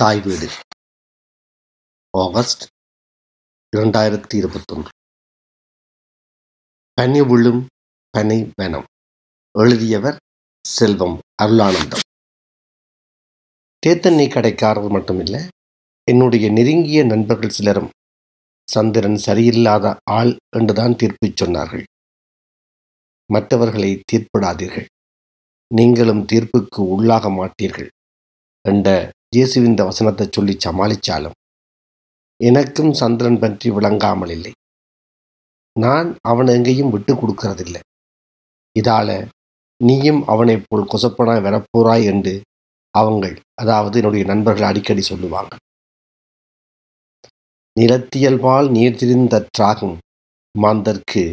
தாய் வீடு ஆகஸ்ட் இரண்டாயிரத்தி இருபத்தொன்று. பனி விழும் பனை வனம். எழுதியவர் செல்வம் அருளானந்தம். தேத்தண்ணி கடைக்காரர் மட்டுமில்லை என்னுடைய நெருங்கிய நண்பர்கள் சிலரும் சந்திரன் சரியில்லாத ஆள் என்றுதான் தீர்ப்பு சொன்னார்கள். மற்றவர்களை தீர்ப்பிடாதீர்கள். நீங்களும் தீர்ப்புக்கு உள்ளாக மாட்டீர்கள் என்ற இயேசுவின் இந்த வசனத்தை சொல்லி சமாளித்தாலும் எனக்கும் சந்திரன் பற்றி விளங்காமல் இல்லை. நான் அவனை எங்கேயும் விட்டு கொடுக்கறதில்லை. இதால நீயும் அவனைப் போல் கொசப்பனாய் வரப்போறாய் என்று அவங்கள் அதாவது என்னுடைய நண்பர்கள் அடிக்கடி சொல்லுவாங்க. நிலத்தியல்பால் நீர் திரிந்தற்றாகும் மாந்தர்க்கு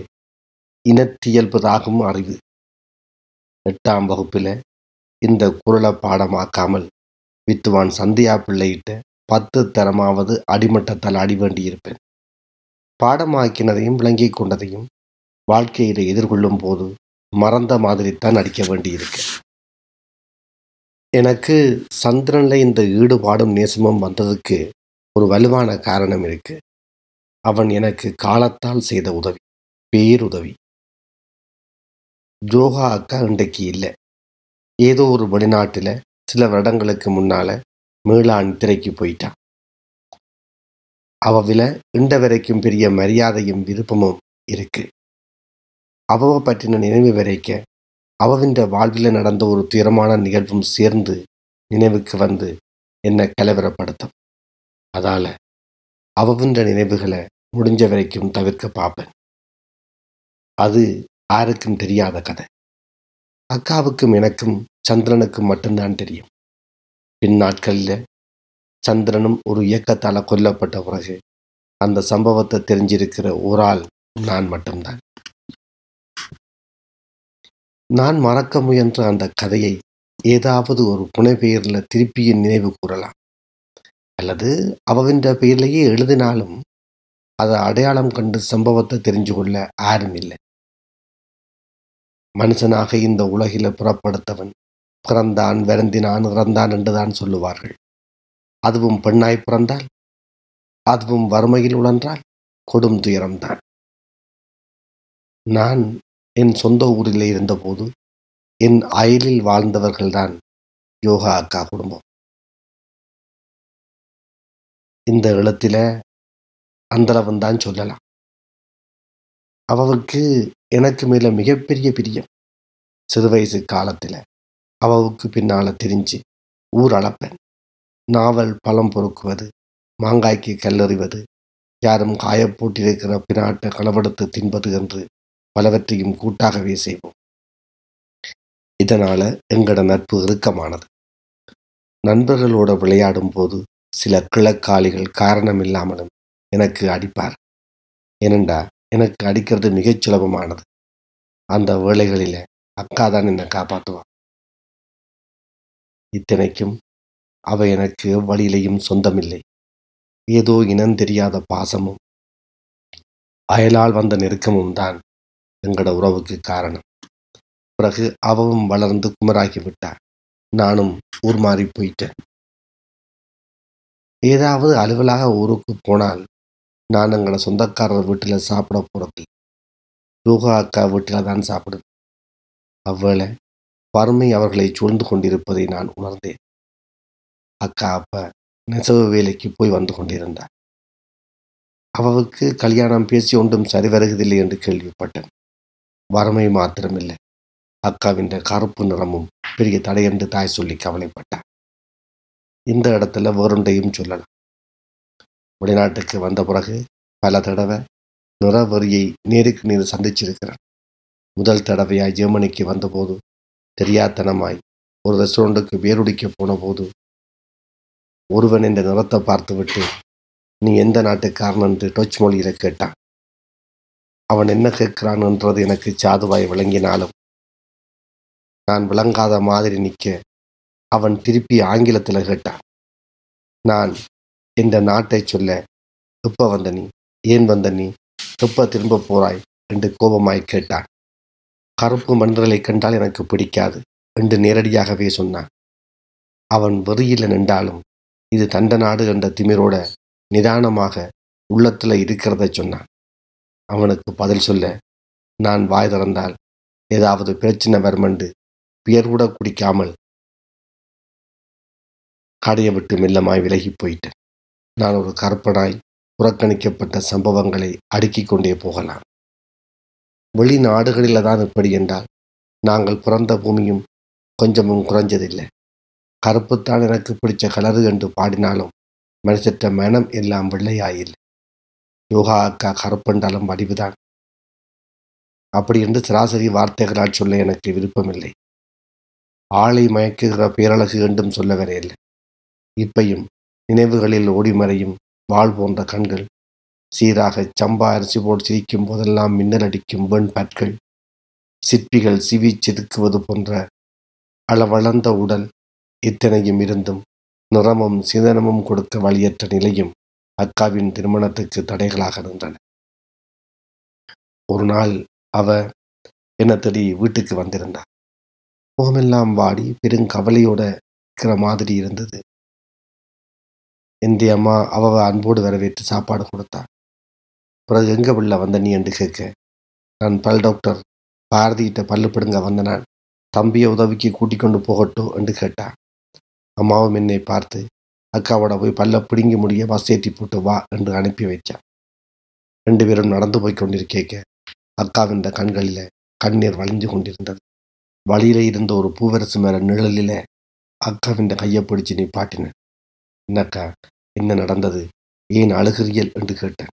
இனத்தியல்பதாகும் அறிவு. எட்டாம் வகுப்பில் இந்த குரலை பாடமாக்காமல் வித்துவான் சந்தியா பிள்ளையிட்ட பத்து தரமாவது அடிமட்டத்தால் அடி வேண்டியிருப்பேன். பாடமாக்கினதையும் விளங்கிக் கொண்டதையும் வாழ்க்கையில எதிர்கொள்ளும் போது மறந்த மாதிரித்தான் அடிக்க வேண்டியிருக்கு. எனக்கு சந்திரனில் இந்த ஈடுபாடும் நேசமும் வந்ததுக்கு ஒரு வலுவான காரணம் இருக்கு. அவன் எனக்கு காலத்தால் செய்த உதவி பேருதவி. ஜோகா அக்கா இன்றைக்கு இல்லை. ஏதோ ஒரு வெளிநாட்டில் சில வருடங்களுக்கு முன்னால மீளான் திரைக்கு போயிட்டான் அவவில இண்ட வரைக்கும் பெரிய மரியாதையும் விருப்பமும் இருக்கு. அவவ பற்றின நினைவு வரைக்க அவவின்ற வாழ்வில் நடந்த ஒரு துயரமான நிகழ்வும் சேர்ந்து நினைவுக்கு வந்து என்னை கலவரப்படுத்தும். அதால அவவின்ற நினைவுகளை முடிஞ்ச வரைக்கும் தவிர்க்க பார்ப்பேன் அது யாருக்கும் தெரியாத கதை. அக்காவுக்கும் எனக்கும் சந்திரனுக்கு மட்டும்தான் தெரியும். பின் நாட்களில் சந்திரனும் ஒரு இயக்கத்தால் கொல்லப்பட்ட பிறகு அந்த சம்பவத்தை தெரிஞ்சிருக்கிற ஒரு ஆள் நான் மட்டும்தான். நான் மறக்க முயன்ற அந்த கதையை ஏதாவது ஒரு புனைப்பெயரில் திருப்பியும் நினைவு கூறலாம். அல்லது அவவின்ற பெயரிலேயே எழுதினாலும் அதை அடையாளம் கண்டு சம்பவத்தை தெரிஞ்சு கொள்ள யாரும் இல்லை மனுஷனாக இந்த உலகில புறப்படுத்தவன் பிறந்தான் வருந்தினான் இறந்தான் என்றுதான் சொல்லுவார்கள். அதுவும் பெண்ணாய் பிறந்தால் அதுவும் வறுமையில் உழன்றால் கொடும் துயரம்தான். நான் என் சொந்த ஊரில் இருந்தபோது என் அயலில் வாழ்ந்தவர்கள்தான் யோகா அக்கா குடும்பம். இந்த இடத்துல அந்தளவன் தான் சொல்லலாம். அவளுக்கு எனக்கு மேல மிகப்பெரிய பிரியம் சிறு வயசு காலத்தில். அவவுக்கு பின்னால தெரிஞ்சு ஊர் அளப்பேன். நாவல் பழம் பொறுக்குவது மாங்காய்க்கு கல்லறிவது யாரும் காயப்போட்டிருக்கிற பினாட்டை களவெடுத்து தின்பது என்று பலவற்றையும் கூட்டாகவே செய்வோம். இதனால எங்களோட நட்பு இறுக்கமானது. நண்பர்களோட விளையாடும் போது சில கிழக்காளிகள் காரணம் இல்லாமலும் எனக்கு அடிப்பார். ஏனெண்டா எனக்கு அடிக்கிறது மிகச் சுலபமானது. அந்த வேளைகளில் அக்கா தான் என்னை காப்பாற்றுவான் இத்தனைக்கும் அவ எனக்கு எவ்வழியிலையும் சொந்தமில்லை. ஏதோ இனம் தெரியாத பாசமும் அயலால் வந்த நெருக்கமும் தான் எங்களோட உறவுக்கு காரணம். பிறகு அவவும் வளர்ந்து குமராகி விட்டார். நானும் ஊர் மாறி போயிட்டேன். ஏதாவது அலுவலாக ஊருக்கு போனால் நான் எங்களோட சொந்தக்காரர் வீட்டில் சாப்பிட போகிறது யோகா அக்கா வீட்டில் தான் சாப்பிடுவேன். அவ்வளோ வறுமை அவர்களை சூழ்ந்து கொண்டிருப்பதை நான் உணர்ந்தேன். அக்கா அப்ப நெசவு வேலைக்கு போய் வந்து கொண்டிருந்தார். அவளுக்கு கல்யாணம் பேசி ஒன்றும் சரி வருகிறதில்லை என்று கேள்விப்பட்டேன். வறுமை மாத்திரமில்லை. அக்காவின் கருப்பு நிறமும் பெரிய தடை என்று தாய் சொல்லி கவலைப்பட்டார். இந்த இடத்துல வேறொன்றையும் சொல்லலாம். வெளிநாட்டுக்கு வந்த பிறகு பல தடவை நுறவரியை நேருக்கு நேர் சந்திச்சிருக்கிறேன். முதல் தடவையாய் ஜெர்மனிக்கு வந்தபோது தெரியாத்தனமாய் ஒரு ரெஸ்டாரண்ட்டுக்கு வேருடிக்க போன போது ஒருவன் இந்த நிறத்தை பார்த்துவிட்டு நீ எந்த நாட்டுக்காரன்? என்று டொச் மொழியில் கேட்டான். அவன் என்ன கேட்கிறான்? என்றது எனக்கு சாதுவாய் விளங்கினாலும் நான் விளங்காத மாதிரி நிற்க அவன் திருப்பி ஆங்கிலத்தில் கேட்டான். நான் இந்த நாட்டை சொல்ல எப்போ வந்த நீ? ஏன் வந்த நீ? எப்போ திரும்ப போறாய்? என்று கோபமாய் கேட்டான். கருப்பு மனிதர்களை கண்டால் எனக்கு பிடிக்காது என்று நேரடியாகவே சொன்னான். அவன் வெறியில் நின்றாலும் இது தண்ட நாடு என்ற திமிரோட நிதானமாக உள்ளத்தில் இருக்கிறத சொன்னான். அவனுக்கு பதில் சொல்ல நான் வாய் திறந்தால் ஏதாவது பிரச்சனை வருமண்டு பியர் கூட குடிக்காமல் கடையை விட்டு மெல்லமாய் விலகி போயிட்டேன். நான் ஒரு கற்பனாய் புறக்கணிக்கப்பட்ட சம்பவங்களை அடுக்கிக் கொண்டே போகலாம். வெளிநாடுகளில் தான் இப்படி என்றால் நாங்கள் பிறந்த பூமியும் கொஞ்சமும் குறைஞ்சதில்லை. கருப்புத்தான் எனக்கு பிடிச்ச கலரு என்று பாடினாலும் மனுஷற்ற மனம் எல்லாம் வெள்ளையாயில்லை. யோகா அக்கா கருப்பென்றாலும் வடிவுதான். அப்படி என்று சராசரி வார்த்தைகளால் சொல்ல எனக்கு விருப்பமில்லை. ஆளை மயக்குகிற பேரழகு என்றும் சொல்ல வரையில்லை. இப்பையும் நினைவுகளில் ஓடிமறையும் வாழ் போன்ற கண்கள் சீராக சம்பா அரிசி போட்டு சிரிக்கும் போதெல்லாம் மின்னல் அடிக்கும் வெண்பற்கள் சிற்பிகள் சிவி செதுக்குவது போன்ற அளவளர்ந்த உடல் இத்தனையும் இருந்தும் நிறமும் சிதனமும் கொடுக்க வழியற்ற நிலையும் அக்காவின் திருமணத்துக்கு தடைகளாக இருந்தன ஒரு நாள் அவ என்ன தேடி வீட்டுக்கு வந்திருந்தார் முகமெல்லாம் வாடி பெருங்கவலையோட இருக்கிற மாதிரி இருந்தது. இந்திய அம்மா அவ அன்போடு வரவேற்று சாப்பாடு கொடுத்தா பிறகு எங்க பிள்ளை வந்த நீ என்று கேட்க நான் பல் டாக்டர் பாரதியிட்ட பல்லு பிடுங்க வந்த நான். தம்பியை உதவிக்கு கூட்டிக் கொண்டு போகட்டும் என்று கேட்டான். அம்மாவும் என்னை பார்த்து அக்காவோட போய் பல்ல பிடுங்கி முடிய பஸ் ஏற்றி போட்டு வா என்று அனுப்பி வைத்தான் ரெண்டு பேரும் நடந்து போய் கொண்டிருக்கேக்க அக்காவின் கண்களில் கண்ணீர் வழிஞ்சு கொண்டிருந்தது. வழியில இருந்த ஒரு பூவரசு மேல நிழலில அக்காவின் கையை பிடிச்சு பாட்டினேன் என்னக்கா என்ன நடந்தது? ஏன் அழுகிறீர்கள் என்று கேட்டேன்.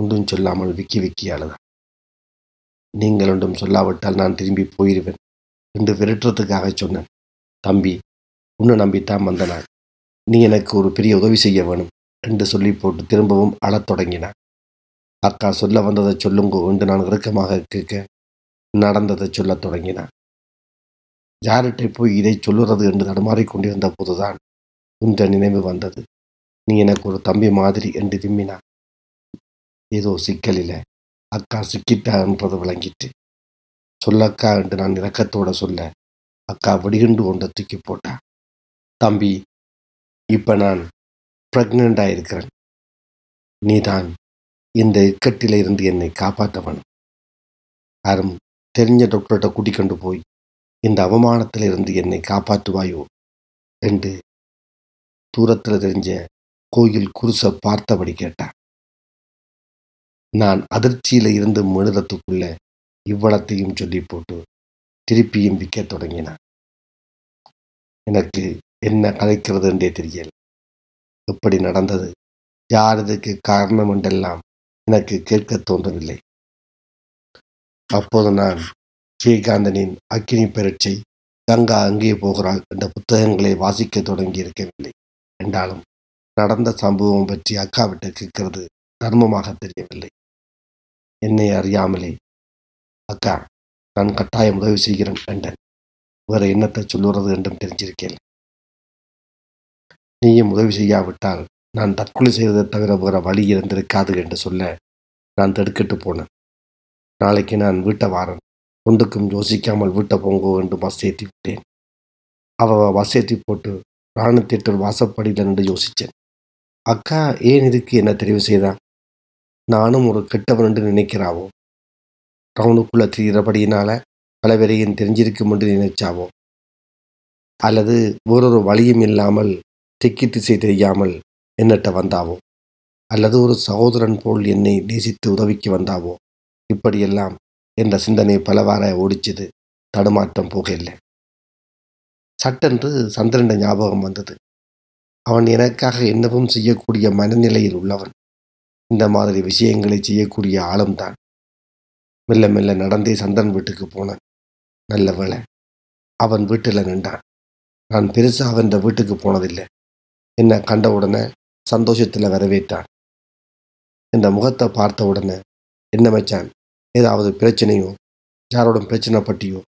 ஒன்றும் சொல்லாமல் விக்கி விக்கி அழுதான். நீங்கள் ஒன்றும் சொல்லாவிட்டால் நான் திரும்பி போயிடுவேன் என்று விரட்டுறதுக்காக சொன்னேன். தம்பி உன்னை நம்பித்தான் வந்த நான். நீ எனக்கு ஒரு பெரிய உதவி செய்ய வேணும் என்று சொல்லி போட்டு திரும்பவும் அழத் தொடங்கினான். அக்கா சொல்ல வந்ததை சொல்லுங்கோ என்று நான் இறுக்கமாக கேட்க நடந்ததை சொல்லத் தொடங்கினான். யார்கிட்ட போய் இதை சொல்லுறது என்று தடுமாறிக்கொண்டிருந்த போதுதான் உன்ற நினைவு வந்தது. நீ எனக்கு ஒரு தம்பி மாதிரி என்று விம்மினான். ஏதோ சிக்கலில் அக்கா சிக்கிட்டான்றது விளங்கிட்டு சொல்லக்கா என்று நான் இரக்கத்தோட சொல்ல அக்கா வெடிகுண்டு ஒன்றை தூக்கி போட்டா. தம்பி இப்போ நான் ப்ரெக்னெண்ட்டாக இருக்கிறேன் நீ நீதான் இந்த இக்கட்டில இருந்து என்னை காப்பாற்றவன் யாரும் தெரிஞ்ச டாக்டர்கிட்ட கூட்டிக் கொண்டு போய் இந்த அவமானத்தில் இருந்து என்னை காப்பாற்றுவாயோ என்று தூரத்தில் தெரிஞ்ச கோயில் குருசை பார்த்தபடி கேட்டான் நான் அதிர்ச்சியில இருந்து மனிதத்துக்குள்ள இவ்வளத்தையும் சொல்லி போட்டு திருப்பியும் விற்கத் தொடங்கினான் எனக்கு என்ன கலைக்கிறது என்றே தெரியல. எப்படி நடந்தது? யார் இதுக்கு காரணம் என்றெல்லாம் எனக்கு கேட்க தோன்றவில்லை. அப்போது நான் ஸ்ரீகாந்தனின் அக்கினி பெருட்சை கங்கா அங்கே போகிறாள் என்ற புத்தகங்களை வாசிக்க தொடங்கி இருக்கவில்லை என்றாலும் நடந்த சம்பவம் பற்றி அக்காவிட்ட கேட்கிறது தர்மமாக தெரியவில்லை. என்னை அறியாமலே. அக்கா நான் கட்டாயம் உதவி செய்கிறேன் என்றேன். வேற என்னத்தை சொல்லுறது என்றும் தெரிஞ்சிருக்கேன். நீயும் உதவி செய்யாவிட்டால் நான் தற்கொலை செய்வதை தவிர வேற வழி இருந்திருக்காது என்று சொல்ல நான் தடுக்கிட்டு போனேன். நாளைக்கு நான் வீட்டை வாரன். ஒன்றுக்கும் யோசிக்காமல் வீட்டை போங்கோ என்று பஸ் ஏற்றி விட்டேன். அவ பஸ் ஏற்றி போட்டு ராணுவ தேட்டர் வாசப்படியில் நின்று யோசித்தேன் அக்கா ஏன் இதுக்கு என்ன தெரிவு செய்தான் நானும் ஒரு கெட்டவன் என்று நினைக்கிறாவோ? டவுனுக்குள்ளே திரிகிறபடியினால பல பேரையும் தெரிஞ்சிருக்கும் என்று நினைச்சாவோ? அல்லது வேறொரு வழியும் இல்லாமல் திக்கி திசை தெரியாமல் என்னட்ட வந்தாவோ? அல்லது ஒரு சகோதரன் போல் என்னை நேசித்து உதவிக்கு வந்தாவோ? இப்படியெல்லாம் என்ற சிந்தனை பலவாற ஓடிச்சது தடுமாற்றம் போகவில்லை சட்டென்று சந்திரன் ஞாபகம் வந்தது. அவன் எனக்காக என்னவும் செய்யக்கூடிய மனநிலையில் உள்ளவன். இந்த மாதிரி விஷயங்களை செய்யக்கூடிய ஆளும் தான். மெல்ல மெல்ல நடந்தே சந்திரன் வீட்டுக்கு போனேன் நல்ல வேலை அவன் வீட்டில் நின்றான். நான் பெருசாக அவன் வீட்டுக்கு போனதில்லை. என்னை கண்ட உடனே சந்தோஷத்தில் வரவேற்றான். இந்த முகத்தை பார்த்த உடனே என்ன மச்சான்? ஏதாவது பிரச்சனையோ? யாரோட பிரச்சனை பற்றியோ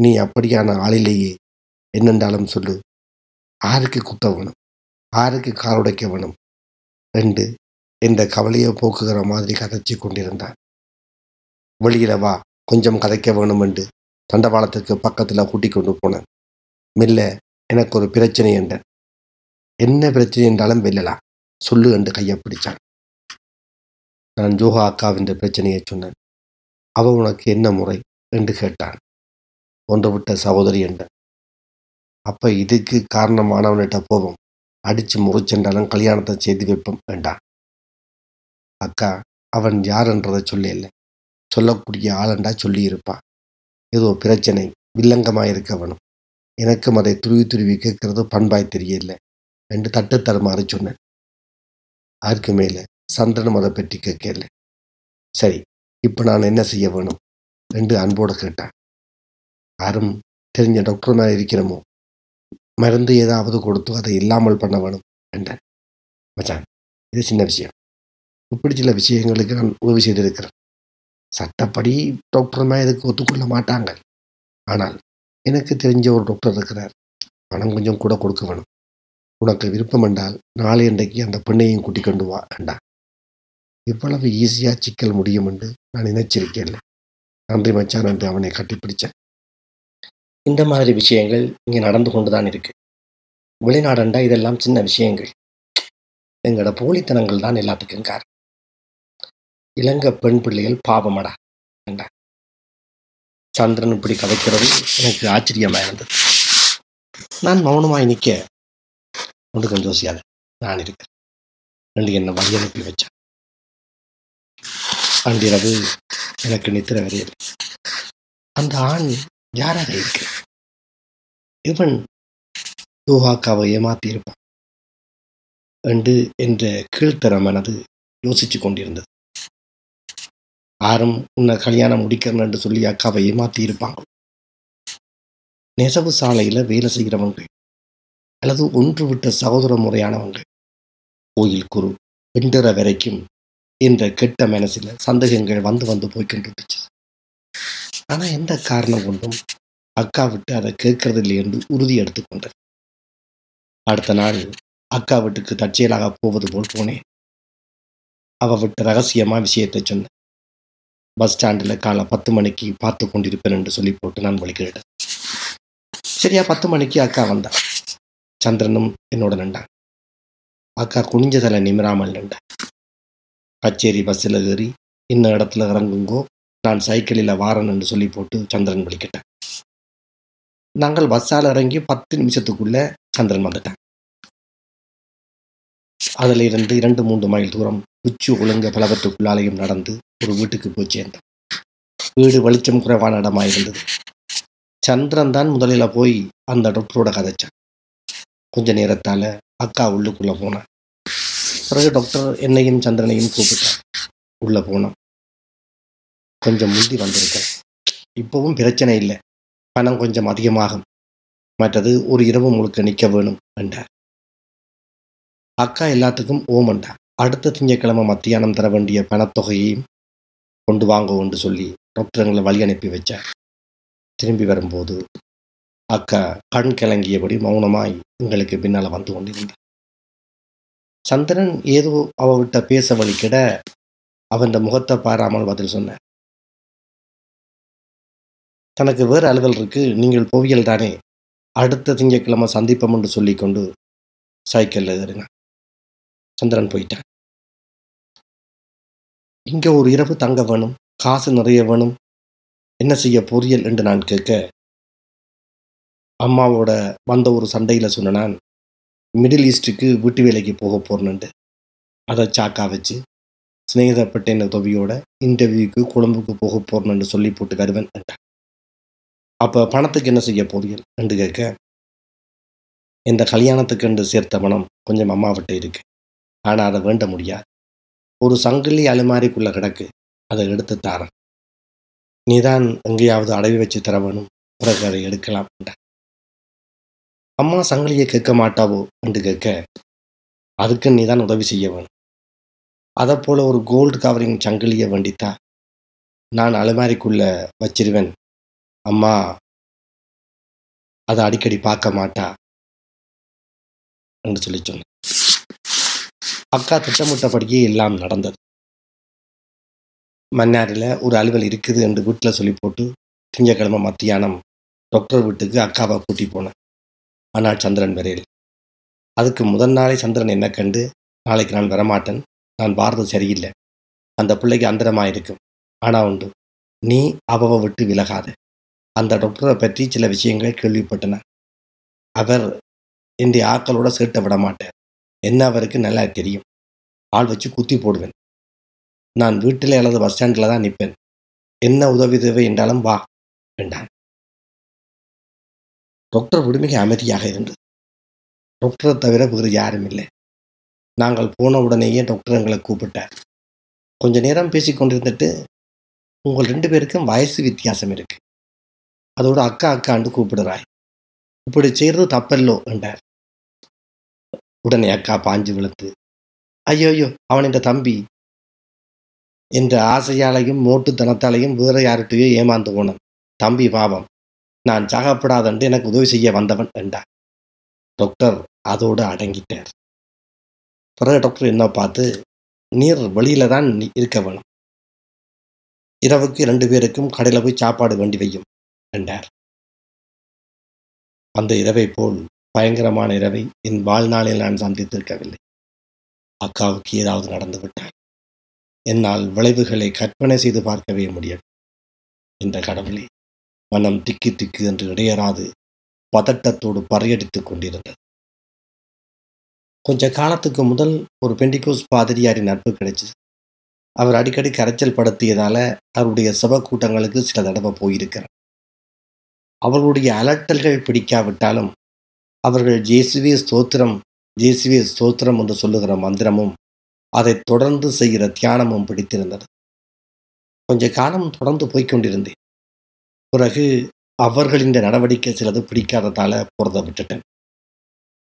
நீ அப்படியான ஆளிலேயே? என்னென்றாலும் சொல்லு. ஆருக்கு குத்த வேணும். ஆருக்கு கால் உடைக்க வேணும். ரெண்டு இந்த கவலையை போக்குகிற மாதிரி கதைச்சி கொண்டிருந்தான் வெளியில வா கொஞ்சம் கதைக்க வேணும் என்று தண்டவாளத்துக்கு பக்கத்தில் கூட்டிக் கொண்டு போனேன் மெல்ல எனக்கு ஒரு பிரச்சனை என்றேன் என்ன பிரச்சனை என்றாலும் வெல்லலாம் சொல்லு என்று கையை பிடிச்சான். நான் ஜோகா அக்காவின் பிரச்சனையை சொன்னேன். அவ உனக்கு என்ன முறை? என்று கேட்டான். ஒன்று விட்ட சகோதரி என்ற அப்போ இதுக்கு காரணமானவன்கிட்ட போவோம். அடித்து முறிச்சென்றாலும் கல்யாணத்தை செய்து வைப்போம் வேண்டாம் அக்கா அவன் யாருன்றதை சொல்லல சொல்லக்கூடிய ஆளண்டா சொல்லியிருப்பான். ஏதோ பிரச்சனை வில்லங்கமாக இருக்கவனும் எனக்கும் அதை துருவி துருவி கேட்கறது பண்பாய் தெரியல. என்று தட்டு தடுமாறி சொன்னேன். அதற்கு மேலே? சந்திரனும் அதை பற்றி கேட்கல. சரி இப்போ நான் என்ன செய்ய வேணும்? என்று அன்போடு கேட்டான். யாரும் தெரிஞ்ச டாக்டர் மேலே இருக்கிறமோ? மருந்து ஏதாவது கொடுத்து அதை இல்லாமல் பண்ண வேணும் என்றேன். மச்சான் இது சின்ன விஷயம். இப்படி சில விஷயங்களுக்கு நான் உதவி செய்திருக்கிறேன். சட்டப்படி டாக்டர் இதுக்கு ஒத்துக்கொள்ள மாட்டாங்க. ஆனால் எனக்கு தெரிஞ்ச ஒரு டாக்டர் இருக்கிறார். பணம் கொஞ்சம் கூட கொடுக்க வேணும். உனக்கு விருப்பம் என்றால் நாளை இன்றைக்கு அந்த பெண்ணையும் கூட்டிக் கொண்டு வா என்றான் இவ்வளவு ஈஸியாக சிக்கல் முடியும் என்று நான் நினைச்சிருக்கேன். நன்றி மச்சான் என்று அவனை கட்டிப்பிடிச்சேன். இந்த மாதிரி விஷயங்கள் இங்கே நடந்து கொண்டு தான் இருக்கு வெளிநாடண்டா இதெல்லாம் சின்ன விஷயங்கள். எங்களோட போலித்தனங்கள் தான் எல்லாத்துக்கும் காரணம். இளங்க பெண் பிள்ளைகள் பாவமடா. என்றா சந்திரன் இப்படி கதைக்கிறது எனக்கு ஆச்சரியமாக இருந்தது. நான் மௌனமாய் நிற்க ஒன்று கொஞ்சம் நான் இருக்கிறேன். ரெண்டு என்னை வழி அனுப்பி வச்சான். அன்றிரவு எனக்கு நித்திர வரையலை அந்த ஆண் யாராக இருக்கு இவன் யோகாக்காவை ஏமாத்தி இருப்பான். என்று என்ற கீழ்த்தர மனது யோசிச்சு கொண்டிருந்தது. யாரும் உன்னை கல்யாணம் முடிக்கிறேன்னு என்று சொல்லி அக்காவை ஏமாத்தி இருப்பாங்க நெசவு சாலையில வேலை செய்கிறவங்க அல்லது ஒன்று விட்ட சகோதர முறையானவங்க கோயில் குரு வெண்டற வரைக்கும் என்ற கெட்ட மனசில் சந்தேகங்கள் வந்து வந்து போய்கிட்டு ஆனா எந்த காரணம் கொண்டும் அக்கா விட்டு அதை கேட்கறதில்லை என்று உறுதி எடுத்துக்கொண்டேன் அடுத்த நாள் அக்கா வீட்டுக்கு தற்செயலாக போவது போல் போனேன் அவ விட்டு ரகசியமா விஷயத்தை சொன்னேன். பஸ் ஸ்டாண்டில் காலை பத்து மணிக்கு பார்த்து கொண்டிருப்பேன் என்று சொல்லி போட்டு நான் வழிகிட்டேன் சரியா பத்து மணிக்கு அக்கா வந்தா. சந்திரனும் என்னோட நின்றான். அக்கா குனிஞ்ச தலை நிமிராமல் நின்றான். கச்சேரி பஸ்ஸில் ஏறி இன்ன இடத்துல இறங்குங்கோ நான் சைக்கிளில் வாரன் என்று சொல்லி போட்டு சந்திரன் வலிக்கிட்டேன் நாங்கள் பஸ்ஸால் இறங்கி பத்து நிமிஷத்துக்குள்ள சந்திரன் வந்துட்டான். அதில் இருந்து இரண்டு மூன்று மைல் தூரம் உச்சி ஒழுங்க பலவற்றுக்குள்ளாலையும் நடந்து ஒரு வீட்டுக்கு போய் சேர்ந்தோம். வீடு வெளிச்சம் குறைவான இடமா இருந்தது சந்திரன் தான் முதலில் போய் அந்த டாக்டரோட கதைச்சான். கொஞ்ச நேரத்தால் அக்கா உள்ளுக்குள்ளே போனான். பிறகு டாக்டர் என்னையும் சந்திரனையும் கூப்பிட்டான். உள்ளே போனான். கொஞ்சம் முந்தி வந்திருக்கேன். இப்போவும் பிரச்சனை இல்லை. பணம் கொஞ்சம் அதிகமாகும். மற்றது ஒரு இரவு முழுக்க நிற்க வேணும் என்றார். அக்கா எல்லாத்துக்கும் ஓமண்டா. அடுத்த திங்கட்கிழமை மத்தியானம் தர வேண்டிய பணத்தொகையையும் கொண்டு வாங்கோன்று சொல்லி டாக்டர் எங்களை வழி அனுப்பி வச்சார். திரும்பி வரும்போது அக்கா கண் கிளங்கியபடி மௌனமாய் எங்களுக்கு பின்னால் வந்து கொண்டிருந்தார். சந்திரன் ஏதோ அவவிட்ட பேச வழிக்கிட அவன் முகத்தை பாராமல் பதில் சொன்னார். தனக்கு வேறு அலுவல் இருக்கு நீங்கள் போவியல் தானே அடுத்த திங்கட்கிழமை சந்திப்போம் என்று சொல்லிக்கொண்டு சைக்கிளில் ஏறினான். சந்திரன் போயிட்டான் இங்க ஒரு இரவு தங்க வேணும் காசு நிறைய வேணும். என்ன செய்ய பொரியல் என்று நான் கேட்க அம்மாவோட வந்த ஒரு சண்டையில் சொன்னான் மிடில் ஈஸ்ட்டுக்கு வீட்டு வேலைக்கு போக போறேன்ட்டு அதை சாக்கா வச்சு சிநேகிதப்பட்ட உதவியோட இன்டர்வியூக்கு கொழும்புக்கு போக போறேன்னு சொல்லி போட்டு கருவன் என்றான். அப்போ பணத்துக்கு என்ன செய்ய போறீர்கள் என்று கேட்க இந்த கல்யாணத்துக்கு என்று சேர்த்த பணம் கொஞ்சம் அம்மாவிட்ட இருக்கு. ஆனால் அதை வேண்ட முடியாது. ஒரு சங்கிலி அலுமாரிக்குள்ள கிடக்கு. அதை எடுத்து தாரேன் நீதான் எங்கேயாவது அடவி வச்சு தர வேணும். பிறகு அதை எடுக்கலாம் அம்மா சங்கிலியை கேட்க மாட்டாவோ என்று கேட்க அதுக்கு நீதான் உதவி செய்ய வேணும். அதை போல ஒரு கோல்டு கவரிங் சங்கிலியை வேண்டித்தா நான் அலுமாரிக்குள்ள வச்சிருவேன். அம்மா அதை அடிக்கடி பார்க்க மாட்டா என்று சொல்லி சொன்னேன் அக்கா திட்டமிட்டபடியே எல்லாம் நடந்தது. மன்னாரில் ஒரு அலுவல் இருக்குது என்று வீட்டில் சொல்லி போட்டு திங்கக்கிழமை மத்தியானம் டாக்டர் வீட்டுக்கு அக்காவை கூட்டி போனேன். ஆனால் சந்திரன் வரையில் அதுக்கு முதல் நாளே சந்திரன் என்ன கண்டு நாளைக்கு நான் வரமாட்டேன். நான் பாரத சரியில்லை. அந்த பிள்ளைக்கு அந்தரமாக இருக்கும் ஆனால் உண்டு. நீ அவவை விட்டு விலகாத. அந்த டாக்டரை பற்றி சில விஷயங்கள் கேள்விப்பட்டன. அவர் என் ஆக்களோட சேர்த்த விட மாட்டார் என்ன அவருக்கு நல்லா தெரியும். ஆள் வச்சு குத்தி போடுவேன். நான் வீட்டில் அல்லது பஸ் ஸ்டாண்டில் தான் நிற்பேன். என்ன உதவி தேவை என்றாலும் வா வேண்டாம் டாக்டர் விடுமிக அமைதியாக இருந்தது. டாக்டரை தவிர வேறு யாரும் இல்லை. நாங்கள் போன உடனேயே டாக்டர் எங்களை கூப்பிட்டார். கொஞ்ச நேரம் பேசி கொண்டிருந்துட்டு உங்கள் ரெண்டு பேருக்கும் வயசு வித்தியாசம் இருக்கு. அதோட அக்கா அக்காண்டு கூப்பிடுறாய் இப்படி செய்கிறது தப்பல்லோ? என்றார். உடனே அக்கா பாஞ்சு விழுத்து ஐயோ ஐயோ அவன் இந்த தம்பி. என்ற ஆசையாலையும் மோட்டுத்தனத்தாலையும் வேற யார்கிட்டயோ ஏமாந்து போனன். தம்பி பாவம் நான் சாகப்படாதென்று எனக்கு உதவி செய்ய வந்தவன் என்றார் டாக்டர் அதோடு அடங்கிட்டார். பிறகு டாக்டர் என்ன பார்த்து நீர் வெளியில தான் இருக்க வேணும். இரவுக்கு ரெண்டு பேருக்கும் கடையில் போய் சாப்பாடு வேண்டி வையும் என்றார். அந்த இரவை போல் பயங்கரமான இரவை என் வாழ்நாளில் நான் சந்தித்திருக்கவில்லை. அக்காவுக்கு ஏதாவது நடந்துவிட்டால் என்னால் விளைவுகளை கற்பனை செய்து பார்க்கவே முடியும் இந்த கடவுளே மனம் திக்கி திக்கு என்று இடையறாது பதட்டத்தோடு பறையடித்துக் கொண்டிருந்தது. கொஞ்ச காலத்துக்கு முதல் ஒரு பெண்டிகோஸ் பாதிரியாரின் நட்பு கிடைச்சது. அவர் அடிக்கடி கரைச்சல் படுத்தியதால அவருடைய சப கூட்டங்களுக்கு சில தடவை போயிருக்கிறார். அவர்களுடைய அலட்டல்கள் பிடிக்காவிட்டாலும் அவர்கள் ஜேசுவே ஸ்தோத்திரம் ஜேசுவே ஸ்தோத்திரம் என்று சொல்லுகிற மந்திரமும் அதை தொடர்ந்து செய்கிற தியானமும் பிடித்திருந்தது. கொஞ்ச காலம் தொடர்ந்து போய்கொண்டிருந்தேன் பிறகு பிறகு அவர்களின் நடவடிக்கை சிலது பிடிக்காததால புறத விட்டுட்டேன்.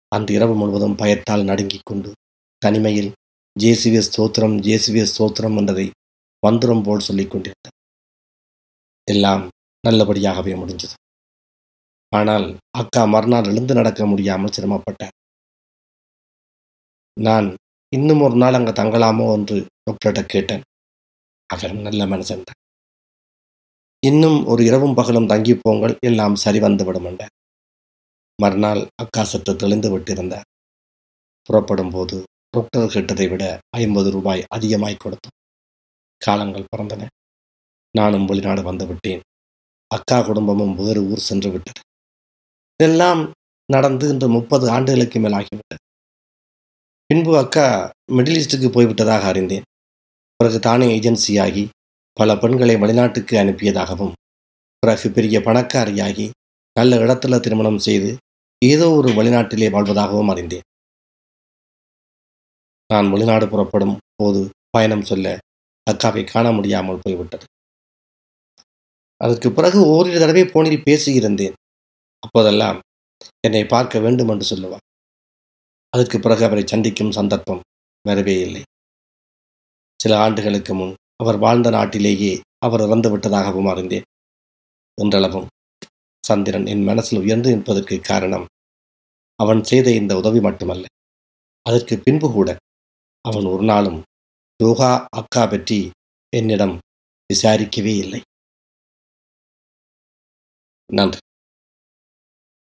அந்த இரவு முழுவதும் பயத்தால் நடுங்கிக் கொண்டு தனிமையில் ஜேசுவிய ஸ்தோத்திரம் ஜேசுவிய ஸ்தோத்திரம் என்றதை மந்திரம் போல் சொல்லிக் கொண்டிருந்தேன். எல்லாம் நல்லபடியாகவே முடிஞ்சது. ஆனால் அக்கா மறுநாள் எழுந்து நடக்க முடியாமல் சிரமப்பட்டார். நான் இன்னும் ஒரு நாள் அங்கே தங்கலாமோ என்று டாக்டர்கிட்ட கேட்டேன். அவர் நல்ல மனுஷன்தான் இன்னும் ஒரு இரவும் பகலும் தங்கி போங்கள் எல்லாம் சரி வந்து விடும் என்றார். மறுநாள் அக்கா சற்று தெளிந்து விட்டிருந்தார். புறப்படும் போது டாக்டர் கேட்டதை விட ஐம்பது ரூபாய் அதிகமாய் கொடுத்தோம். காலங்கள் பிறந்தன. நானும் வெளிநாடு வந்து விட்டேன். அக்கா குடும்பமும் வேறு ஊர் சென்று விட்டது. இதெல்லாம் நடந்து இன்று முப்பது ஆண்டுகளுக்கு மேல் ஆகிவிட்டது. பின்பு அக்கா மிடில் ஈஸ்டுக்கு போய்விட்டதாக அறிந்தேன். பிறகு தானே ஏஜென்சியாகி பல பெண்களை வெளிநாட்டுக்கு அனுப்பியதாகவும் பிறகு பெரிய பணக்காரியாகி நல்ல இடத்துல திருமணம் செய்து ஏதோ ஒரு வெளிநாட்டிலே வாழ்வதாகவும் அறிந்தேன். நான் வெளிநாடு புறப்படும் போது பயணம் சொல்ல அக்காவை காண முடியாமல் போய்விட்டது. அதற்கு பிறகு ஓரிரு தடவை போனில் பேசியிருந்தேன். அப்போதெல்லாம் என்னை பார்க்க வேண்டும் என்று சொல்லுவார். அதற்கு பிறகு அவரை சந்திக்கும் சந்தர்ப்பம் வரவே இல்லை. சில ஆண்டுகளுக்கு முன் அவர் வாழ்ந்த நாட்டிலேயே அவர் இறந்து விட்டதாகவும் அறிந்தேன். என்றளவும் சந்திரன் என் மனசில் உயர்ந்து நிற்பதற்கு காரணம் அவன் செய்த இந்த உதவி மட்டுமல்ல. அதற்கு பின்பு கூட அவன் ஒரு நாளும் யோகா அக்கா பற்றி என்னிடம் விசாரிக்கவே இல்லை. நன்றி.